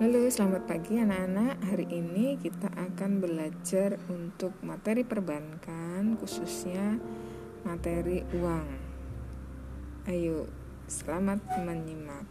Halo, selamat pagi anak-anak. Hari ini kita akan belajar untuk materi perbankan, khususnya materi uang. Ayo, selamat menyimak.